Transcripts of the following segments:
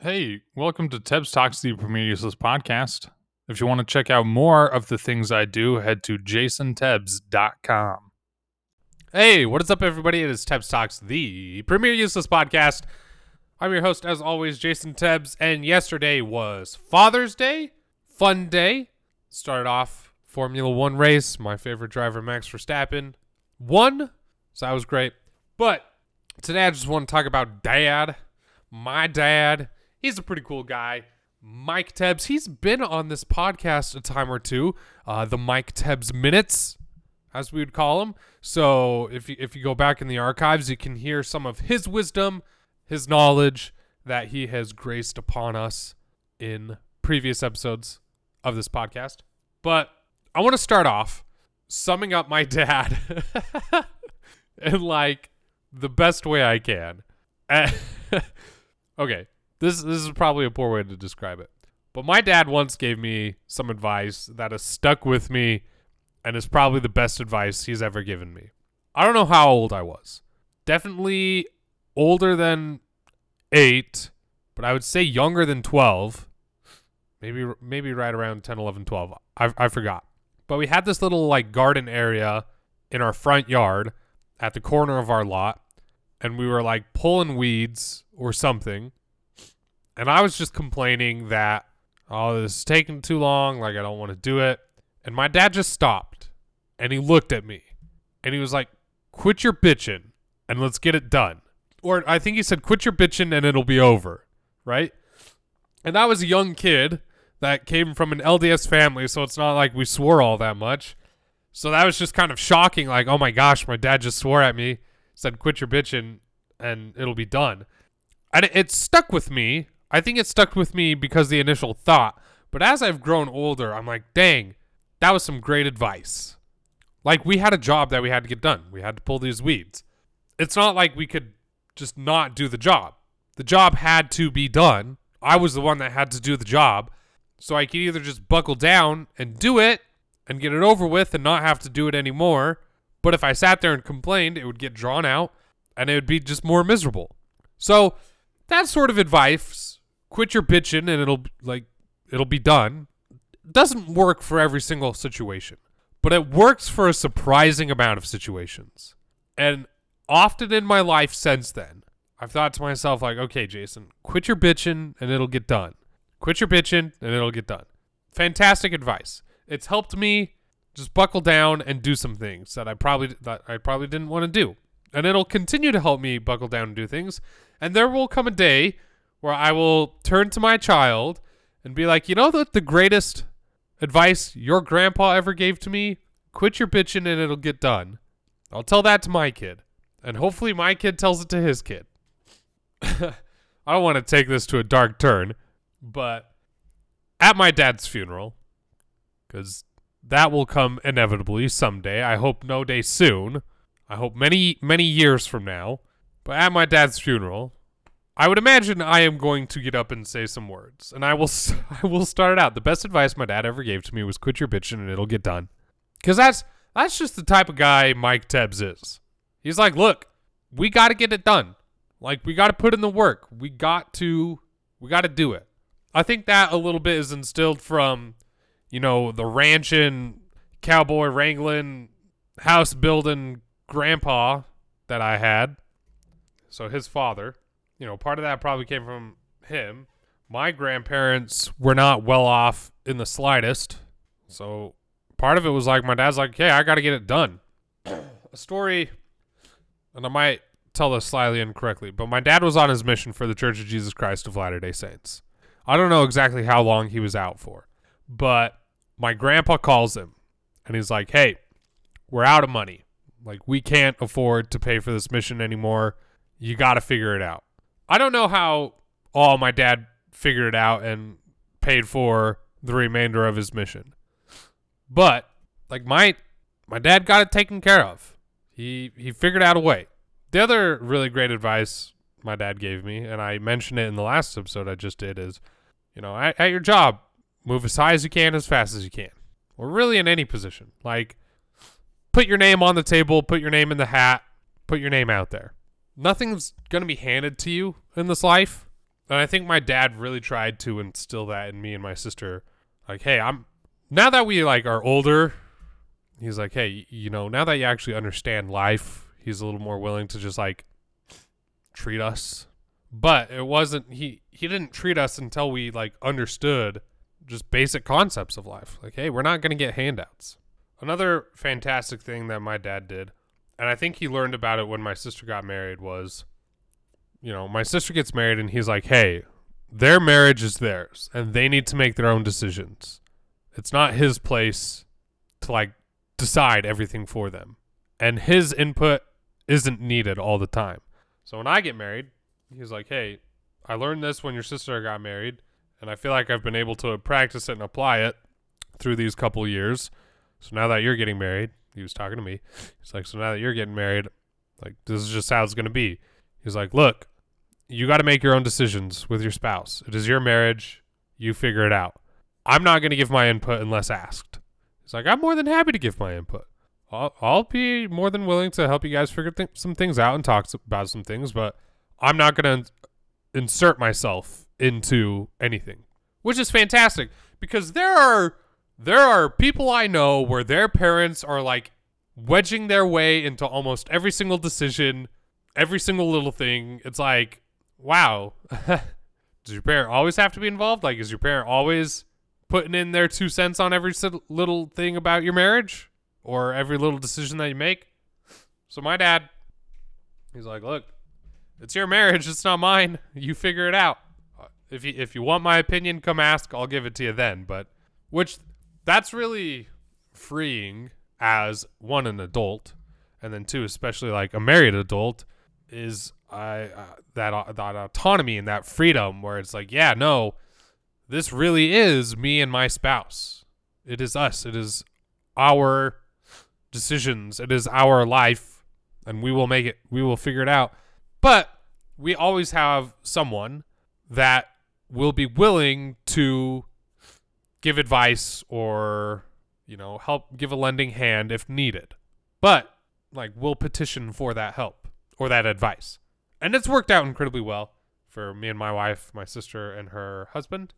Hey, welcome to Tebs Talks, the Premier Useless podcast. If you want to check out more of the things I do, head to jasontebs.com. Hey, what is up, everybody? It is Tebs Talks, the Premier Useless podcast. I'm your host, as always, Jason Tebs, and yesterday was Father's Day. Fun day. Started off Formula One race. My favorite driver, Max Verstappen, won, so that was great. But today I just want to talk about dad. My dad he's a pretty cool guy. Mike Tebs, he's been on this podcast a time or two. Uh, the Mike Tebs minutes, as we would call them. So if you, if you go back in the archives, you can hear some of his wisdom, his knowledge that he has graced upon us in previous episodes of this podcast. But I want to start off summing up my dad in like the best way I can. okay, this this is probably a poor way to describe it. But my dad once gave me some advice that has stuck with me and is probably the best advice he's ever given me. I don't know how old I was. Definitely older than 8, but I would say younger than 12. Maybe maybe right around 10, 11, 12. I I forgot. But we had this little like garden area in our front yard at the corner of our lot and we were like pulling weeds or something and I was just complaining that, oh, this is taking too long. Like, I don't want to do it. And my dad just stopped and he looked at me and he was like, quit your bitching and let's get it done. Or I think he said, quit your bitching and it'll be over. Right. And I was a young kid that came from an LDS family. So it's not like we swore all that much. So that was just kind of shocking. Like, oh my gosh, my dad just swore at me, said, quit your bitching and it'll be done. And it, it stuck with me I think it stuck with me because the initial thought. But as I've grown older, I'm like, dang, that was some great advice. Like we had a job that we had to get done. We had to pull these weeds. It's not like we could just not do the job. The job had to be done. I was the one that had to do the job. So I could either just buckle down and do it and get it over with and not have to do it anymore. But if I sat there and complained, it would get drawn out and it would be just more miserable. So that sort of advice quit your bitching and it'll like it'll be done doesn't work for every single situation but it works for a surprising amount of situations. And often in my life since then i've thought to myself like okay jason quit your bitching and it'll get done. Quit your bitching and it'll get done. Fantastic advice. It's helped me just buckle down and do some things that i probably that i probably didn't want to do. And it'll continue to help me buckle down and do things. And there will come a day where I will turn to my child and be like, you know that the greatest advice your grandpa ever gave to me? Quit your bitching and it'll get done. I'll tell that to my kid. And hopefully my kid tells it to his kid. I don't want to take this to a dark turn, but at my dad's funeral, because that will come inevitably someday. I hope no day soon. I hope many, many years from now. But at my dad's funeral, I would imagine I am going to get up and say some words, and I will. I will start out. The best advice my dad ever gave to me was quit your bitching and it'll get done, because that's that's just the type of guy Mike Tebs is. He's like, look, we got to get it done. Like we got to put in the work. We got to we got to do it. I think that a little bit is instilled from, you know, the ranching, cowboy wrangling, house building grandpa that I had. So his father you know, part of that probably came from him. My grandparents were not well off in the slightest. So part of it was like my dad's like, "Hey, I got to get it done." A story and I might tell this slightly incorrectly, but my dad was on his mission for the Church of Jesus Christ of Latter-day Saints. I don't know exactly how long he was out for, but my grandpa calls him and he's like, "Hey, we're out of money. Like we can't afford to pay for this mission anymore. You got to figure it out." I don't know how all my dad figured it out and paid for the remainder of his mission. But like my my dad got it taken care of. He he figured out a way. The other really great advice my dad gave me, and I mentioned it in the last episode I just did, is you know, at, at your job, move as high as you can, as fast as you can, or really in any position. Like, put your name on the table, put your name in the hat, put your name out there nothing's going to be handed to you in this life. And I think my dad really tried to instill that in me and my sister. Like, hey, I'm now that we like are older, he's like, hey, you know, now that you actually understand life, he's a little more willing to just like treat us. But it wasn't he he didn't treat us until we like understood just basic concepts of life. Like, hey, we're not going to get handouts. Another fantastic thing that my dad did, and I think he learned about it when my sister got married was you know, my sister gets married and he's like, "Hey, their marriage is theirs and they need to make their own decisions. It's not his place to like decide everything for them. And his input isn't needed all the time. So when I get married, he's like, "Hey, I learned this when your sister got married, and I feel like I've been able to practice it and apply it through these couple years. So now that you're getting married, he was talking to me. He's like, "So now that you're getting married, like this is just how it's going to be." He's like, "Look, you got to make your own decisions with your spouse. It is your marriage. You figure it out. I'm not going to give my input unless asked." He's like, "I'm more than happy to give my input." I'll, I'll be more than willing to help you guys figure th- some things out and talk about some things, but I'm not going to insert myself into anything, which is fantastic because there are there are people I know where their parents are like wedging their way into almost every single decision, every single little thing. It's like, wow, does your parent always have to be involved? Like, is your parent always putting in their two cents on every little thing about your marriage or every little decision that you make? So my dad, he's like, look, it's your marriage. It's not mine. You figure it out. If you if you want my opinion, come ask. I'll give it to you then. But which that's really freeing as one an adult, and then two, especially like a married adult, is I uh, that uh, that autonomy and that freedom where it's like, yeah, no, this really is me and my spouse. It is us. It is our decisions. It is our life, and we will make it. We will figure it out. But we always have someone that will be willing to give advice or, you know, help give a lending hand if needed. But, like, we'll petition for that help or that advice. And it's worked out incredibly well for me and my wife, my sister, and her husband.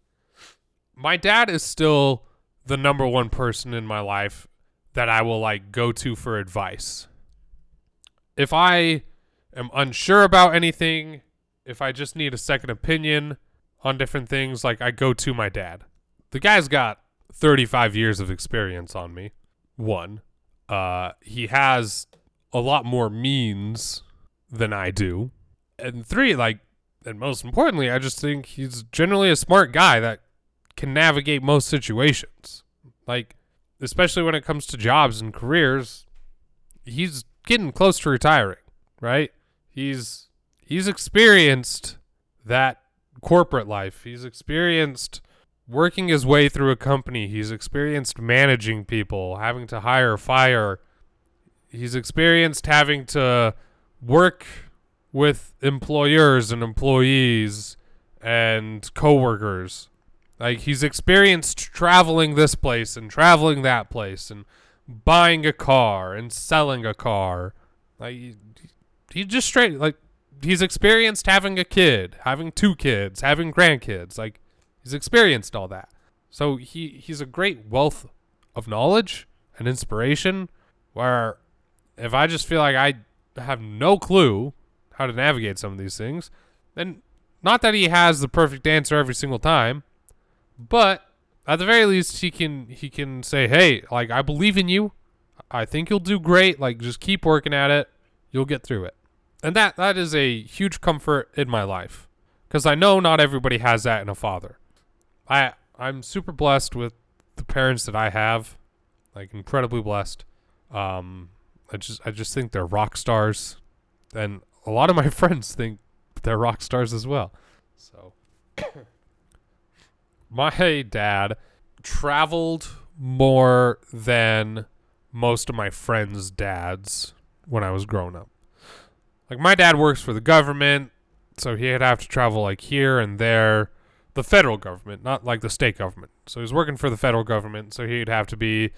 My dad is still the number one person in my life that I will, like, go to for advice. If I am unsure about anything, if I just need a second opinion on different things, like I go to my dad. The guy's got 35 years of experience on me. One, uh, he has a lot more means than I do. And three, like, and most importantly, I just think he's generally a smart guy that can navigate most situations. Like, especially when it comes to jobs and careers, he's getting close to retiring, right? He's he's experienced that corporate life. He's experienced working his way through a company. He's experienced managing people, having to hire, fire. He's experienced having to work with employers and employees and coworkers. Like he's experienced traveling this place and traveling that place and buying a car and selling a car. Like he just straight like he's experienced having a kid, having two kids, having grandkids. Like he's experienced all that. So he he's a great wealth of knowledge and inspiration where if I just feel like I have no clue how to navigate some of these things, then not that he has the perfect answer every single time, but at the very least he can he can say, "Hey, like I believe in you. I think you'll do great. Like just keep working at it. You'll get through it." And that that is a huge comfort in my life because I know not everybody has that in a father. I I'm super blessed with the parents that I have, like incredibly blessed. Um, I just I just think they're rock stars, and a lot of my friends think they're rock stars as well. So my dad traveled more than most of my friends' dads when I was growing up like my dad works for the government, so he'd have to travel like here and there, the federal government, not like the state government. So he's working for the federal government, so he'd have to be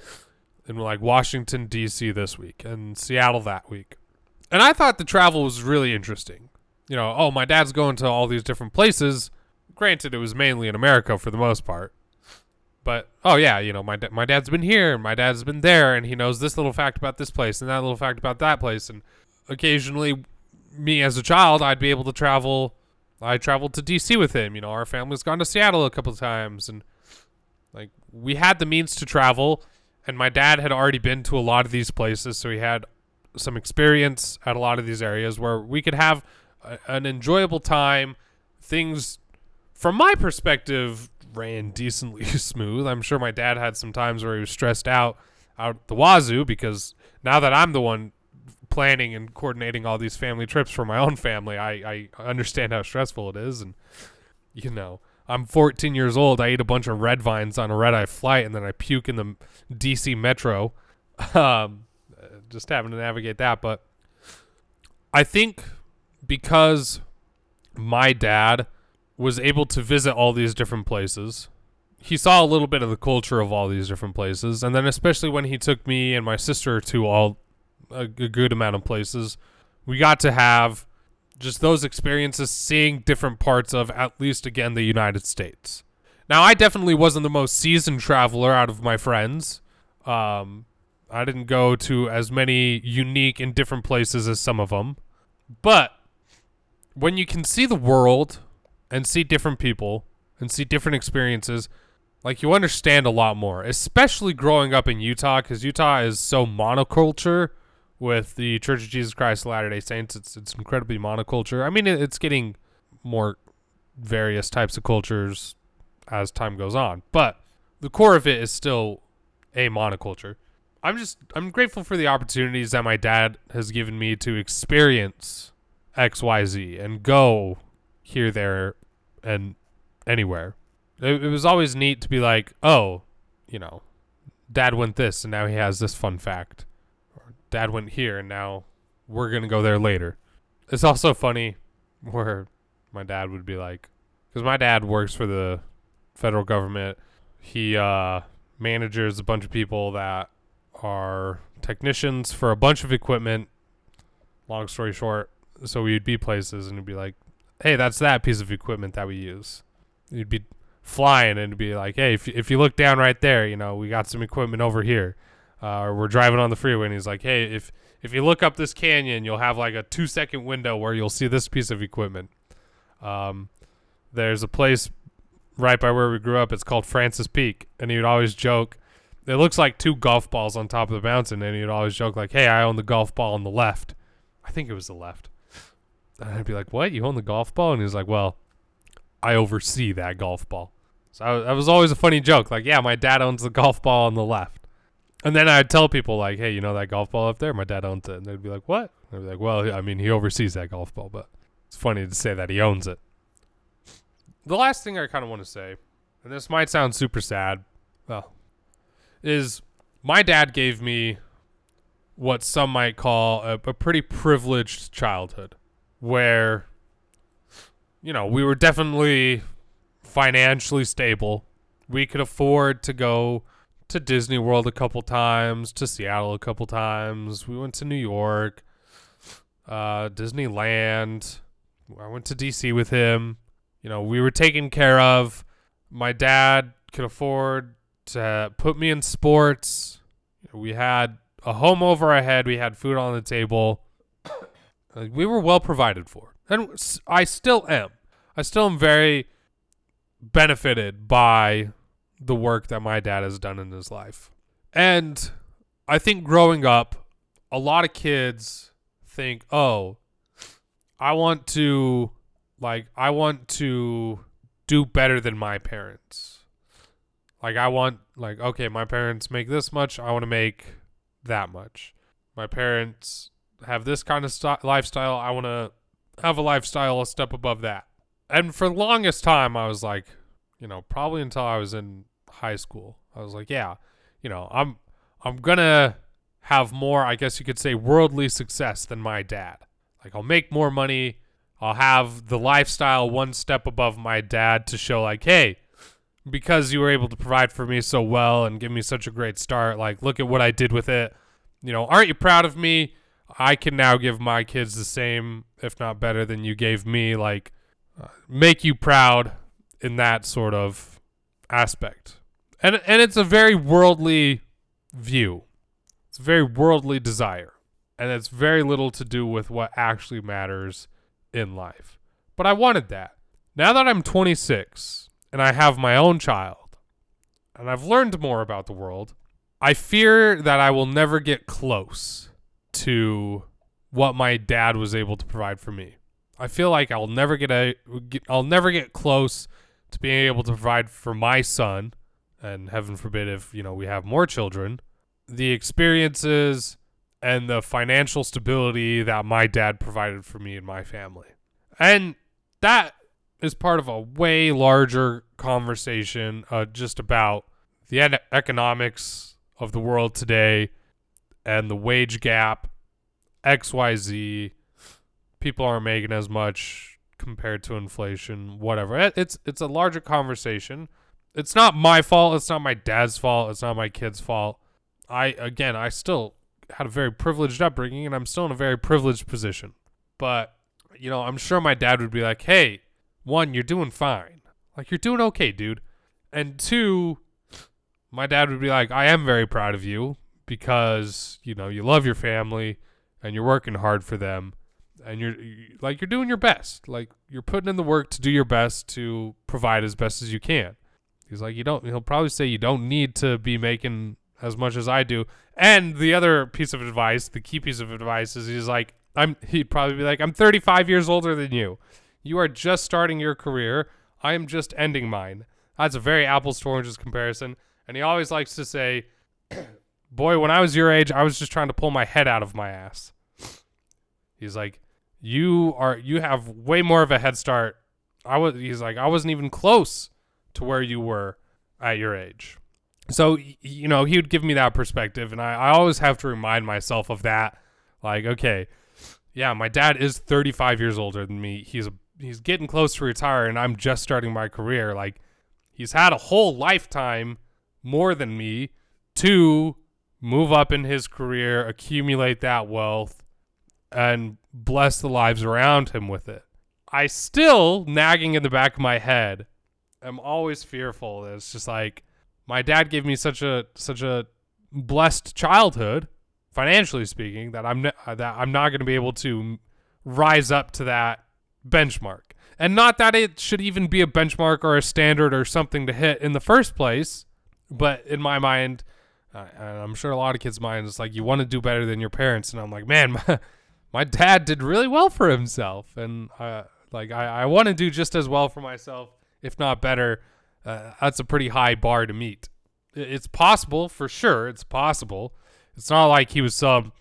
in like Washington D.C. this week and Seattle that week. And I thought the travel was really interesting. You know, oh, my dad's going to all these different places. granted, it was mainly in America for the most part. But oh yeah, you know my da- my dad's been here, my dad's been there, and he knows this little fact about this place and that little fact about that place. And occasionally, me as a child, I'd be able to travel. I traveled to D.C. with him. You know, our family's gone to Seattle a couple of times, and like we had the means to travel. And my dad had already been to a lot of these places, so he had some experience at a lot of these areas where we could have a, an enjoyable time. Things, from my perspective, ran decently smooth. I'm sure my dad had some times where he was stressed out out the wazoo because now that I'm the one planning and coordinating all these family trips for my own family, I, I understand how stressful it is. And, you know, I'm 14 years old. I ate a bunch of red vines on a red eye flight and then I puke in the DC metro. Um, just having to navigate that. But I think because my dad was able to visit all these different places. He saw a little bit of the culture of all these different places, and then especially when he took me and my sister to all a, a good amount of places, we got to have just those experiences seeing different parts of at least again the United States. Now, I definitely wasn't the most seasoned traveler out of my friends. Um, I didn't go to as many unique and different places as some of them, but when you can see the world and see different people and see different experiences, like you understand a lot more, especially growing up in Utah, because Utah is so monoculture with the Church of Jesus Christ of Latter Day Saints. It's it's incredibly monoculture. I mean, it, it's getting more various types of cultures as time goes on, but the core of it is still a monoculture. I'm just I'm grateful for the opportunities that my dad has given me to experience XYZ and go here, there, and anywhere. It, it was always neat to be like, oh, you know, dad went this and now he has this fun fact. Dad went here and now we're going to go there later. It's also funny where my dad would be like, because my dad works for the federal government. He uh, manages a bunch of people that are technicians for a bunch of equipment. Long story short, so we'd be places and it'd be like, hey, that's that piece of equipment that we use. You'd be flying and it'd be like, hey, if, if you look down right there, you know, we got some equipment over here. Uh, or we're driving on the freeway and he's like, hey, if if you look up this canyon, you'll have like a two second window where you'll see this piece of equipment. Um, there's a place right by where we grew up. It's called Francis Peak, and he would always joke. It looks like two golf balls on top of the mountain, and he'd always joke like, "Hey, I own the golf ball on the left." I think it was the left. And I'd be like, "What? You own the golf ball?" And he's like, "Well, I oversee that golf ball." So I, that was always a funny joke. Like, yeah, my dad owns the golf ball on the left. And then I'd tell people like, "Hey, you know that golf ball up there? My dad owns it." And they'd be like, "What?" And I'd be like, "Well, I mean, he oversees that golf ball, but it's funny to say that he owns it." The last thing I kind of want to say, and this might sound super sad, well, is my dad gave me what some might call a, a pretty privileged childhood where you know, we were definitely financially stable. We could afford to go to Disney World a couple times, to Seattle a couple times. We went to New York, uh, Disneyland. I went to DC with him. You know, we were taken care of. My dad could afford to put me in sports. We had a home over our head. We had food on the table. Like, we were well provided for. And I still am. I still am very benefited by the work that my dad has done in his life. And I think growing up, a lot of kids think, oh, I want to, like, I want to do better than my parents. Like, I want, like, okay, my parents make this much. I want to make that much. My parents have this kind of st- lifestyle. I want to have a lifestyle a step above that. And for the longest time, I was like, you know, probably until I was in high school, I was like, yeah, you know, I'm I'm gonna have more, I guess you could say, worldly success than my dad. Like, I'll make more money. I'll have the lifestyle one step above my dad to show, like, hey, because you were able to provide for me so well and give me such a great start, like, look at what I did with it. You know, aren't you proud of me? I can now give my kids the same, if not better, than you gave me. Like, uh, make you proud in that sort of aspect. And and it's a very worldly view. It's a very worldly desire. And it's very little to do with what actually matters in life. But I wanted that. Now that I'm 26 and I have my own child and I've learned more about the world, I fear that I will never get close to what my dad was able to provide for me. I feel like I'll never get a I'll never get close to being able to provide for my son and heaven forbid if, you know, we have more children, the experiences and the financial stability that my dad provided for me and my family. And that is part of a way larger conversation uh, just about the ed- economics of the world today and the wage gap, XYZ. People aren't making as much compared to inflation, whatever. It's it's a larger conversation. It's not my fault. It's not my dad's fault. It's not my kid's fault. I again, I still had a very privileged upbringing, and I'm still in a very privileged position. But you know, I'm sure my dad would be like, "Hey, one, you're doing fine. Like you're doing okay, dude." And two, my dad would be like, "I am very proud of you because, you know, you love your family and you're working hard for them and you're like you're doing your best. Like you're putting in the work to do your best to provide as best as you can." He's like, "You don't he'll probably say you don't need to be making as much as I do." And the other piece of advice, the key piece of advice is he's like, I'm he'd probably be like, I'm 35 years older than you. You are just starting your career. I am just ending mine. That's a very apples to oranges comparison. And he always likes to say, Boy, when I was your age, I was just trying to pull my head out of my ass. He's like, You are you have way more of a head start. I was he's like, I wasn't even close to where you were at your age. So you know, he would give me that perspective, and I, I always have to remind myself of that. Like, okay, yeah, my dad is 35 years older than me. He's a he's getting close to retire, and I'm just starting my career. Like, he's had a whole lifetime more than me to move up in his career, accumulate that wealth, and bless the lives around him with it. I still nagging in the back of my head. Am always fearful. That It's just like my dad gave me such a such a blessed childhood financially speaking that I'm ne- that I'm not going to be able to rise up to that benchmark. And not that it should even be a benchmark or a standard or something to hit in the first place, but in my mind, uh, and I'm sure a lot of kids' minds, it's like you want to do better than your parents. And I'm like, man, my, my dad did really well for himself, and uh, like I, I want to do just as well for myself, if not better. Uh, that's a pretty high bar to meet. It's possible for sure. It's possible it's not like he was some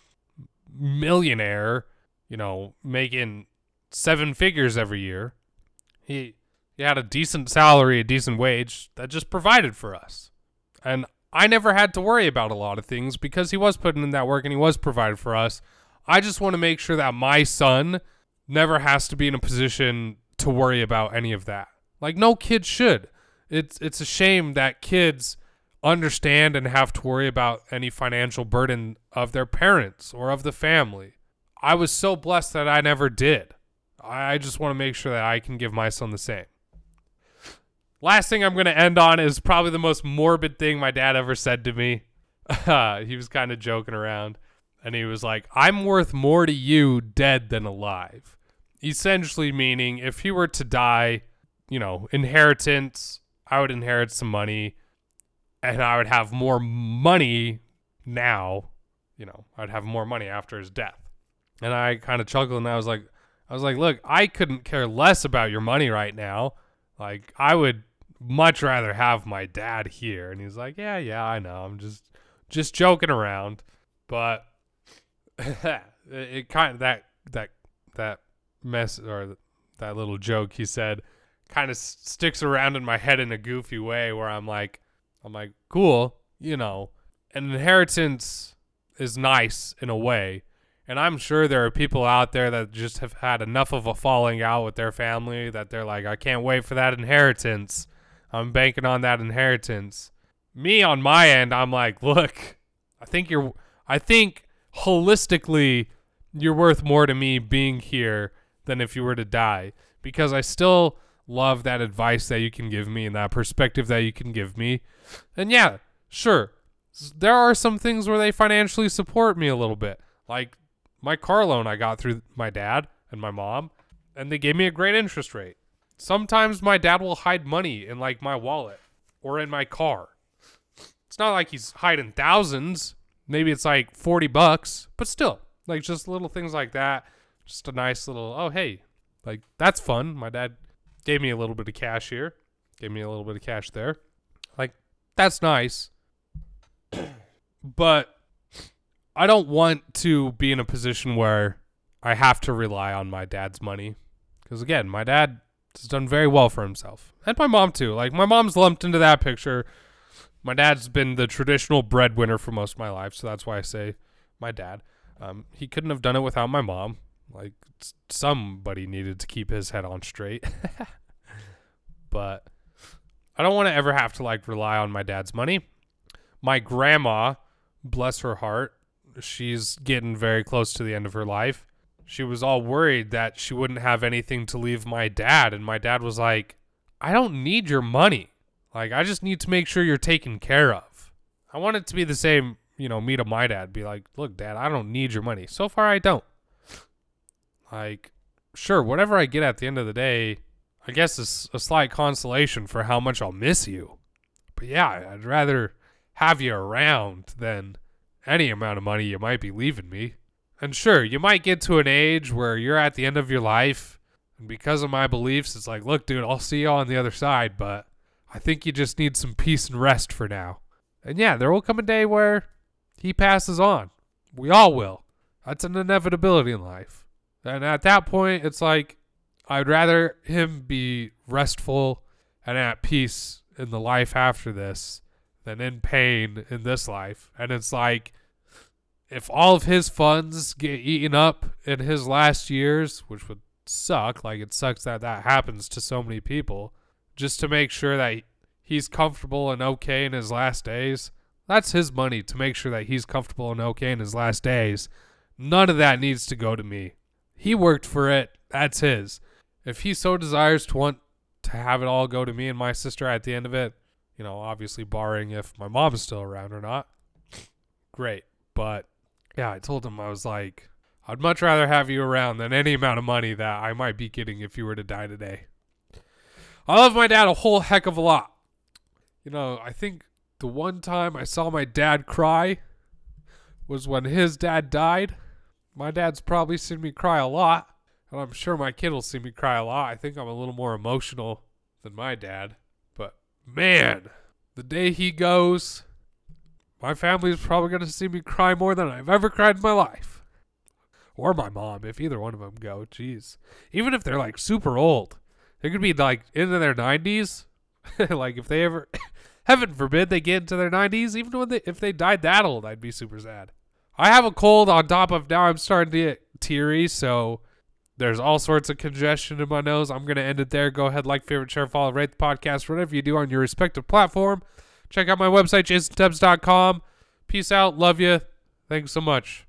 millionaire, you know, making seven figures every year. He he had a decent salary, a decent wage that just provided for us. And I never had to worry about a lot of things because he was putting in that work and he was provided for us. I just want to make sure that my son never has to be in a position to worry about any of that. Like no kid should. It's it's a shame that kids understand and have to worry about any financial burden of their parents or of the family. I was so blessed that I never did. I just want to make sure that I can give my son the same. Last thing I'm going to end on is probably the most morbid thing my dad ever said to me. he was kind of joking around and he was like, I'm worth more to you dead than alive. Essentially, meaning if he were to die, you know, inheritance, I would inherit some money and I would have more money now. You know, I'd have more money after his death. And I kind of chuckled and I was like, I was like, look, I couldn't care less about your money right now. Like, I would much rather have my dad here. And he's like, yeah, yeah, I know. I'm just, just joking around. But it, kind of, that, that, that mess or that little joke he said kind of sticks around in my head in a goofy way where I'm like, I'm like, cool, you know, an inheritance is nice in a way. And I'm sure there are people out there that just have had enough of a falling out with their family that they're like, I can't wait for that inheritance. I'm banking on that inheritance. Me on my end, I'm like, look, I think you're, I think holistically, you're worth more to me being here than if you were to die because I still love that advice that you can give me and that perspective that you can give me. And yeah, sure, there are some things where they financially support me a little bit. Like my car loan I got through my dad and my mom, and they gave me a great interest rate. Sometimes my dad will hide money in like my wallet or in my car. It's not like he's hiding thousands. Maybe it's like 40 bucks, but still, like just little things like that. Just a nice little, oh, hey, like that's fun. My dad gave me a little bit of cash here, gave me a little bit of cash there. Like that's nice. but I don't want to be in a position where I have to rely on my dad's money. Because again, my dad has done very well for himself. And my mom too. Like my mom's lumped into that picture. My dad's been the traditional breadwinner for most of my life, so that's why I say my dad. Um, he couldn't have done it without my mom. Like somebody needed to keep his head on straight. but I don't want to ever have to like rely on my dad's money. My grandma, bless her heart, she's getting very close to the end of her life. She was all worried that she wouldn't have anything to leave my dad and my dad was like, "I don't need your money. Like I just need to make sure you're taken care of." I want it to be the same, you know, me to my dad be like, "Look, dad, I don't need your money. So far I don't." Like, sure, whatever I get at the end of the day, I guess is a slight consolation for how much I'll miss you. But yeah, I'd rather have you around than any amount of money you might be leaving me. And sure, you might get to an age where you're at the end of your life, and because of my beliefs, it's like, look, dude, I'll see you on the other side, but I think you just need some peace and rest for now. And yeah, there will come a day where he passes on. We all will. That's an inevitability in life. And at that point, it's like I'd rather him be restful and at peace in the life after this than in pain in this life. And it's like if all of his funds get eaten up in his last years, which would suck, like it sucks that that happens to so many people, just to make sure that he's comfortable and okay in his last days. That's his money to make sure that he's comfortable and okay in his last days. None of that needs to go to me. He worked for it. That's his. If he so desires to want to have it all go to me and my sister at the end of it, you know, obviously barring if my mom is still around or not, great. But yeah, I told him I was like, I'd much rather have you around than any amount of money that I might be getting if you were to die today. I love my dad a whole heck of a lot. You know, I think the one time I saw my dad cry was when his dad died. My dad's probably seen me cry a lot, and I'm sure my kid will see me cry a lot. I think I'm a little more emotional than my dad. But man, the day he goes, my family's probably going to see me cry more than I've ever cried in my life. Or my mom, if either one of them go. Jeez. Even if they're like super old, they could be like into their 90s. like if they ever, heaven forbid, they get into their 90s, even when they, if they died that old, I'd be super sad. I have a cold on top of now I'm starting to get teary, so there's all sorts of congestion in my nose. I'm going to end it there. Go ahead, like, favorite, share, follow, rate the podcast, whatever you do on your respective platform. Check out my website, jasontebbs.com. Peace out. Love you. Thanks so much.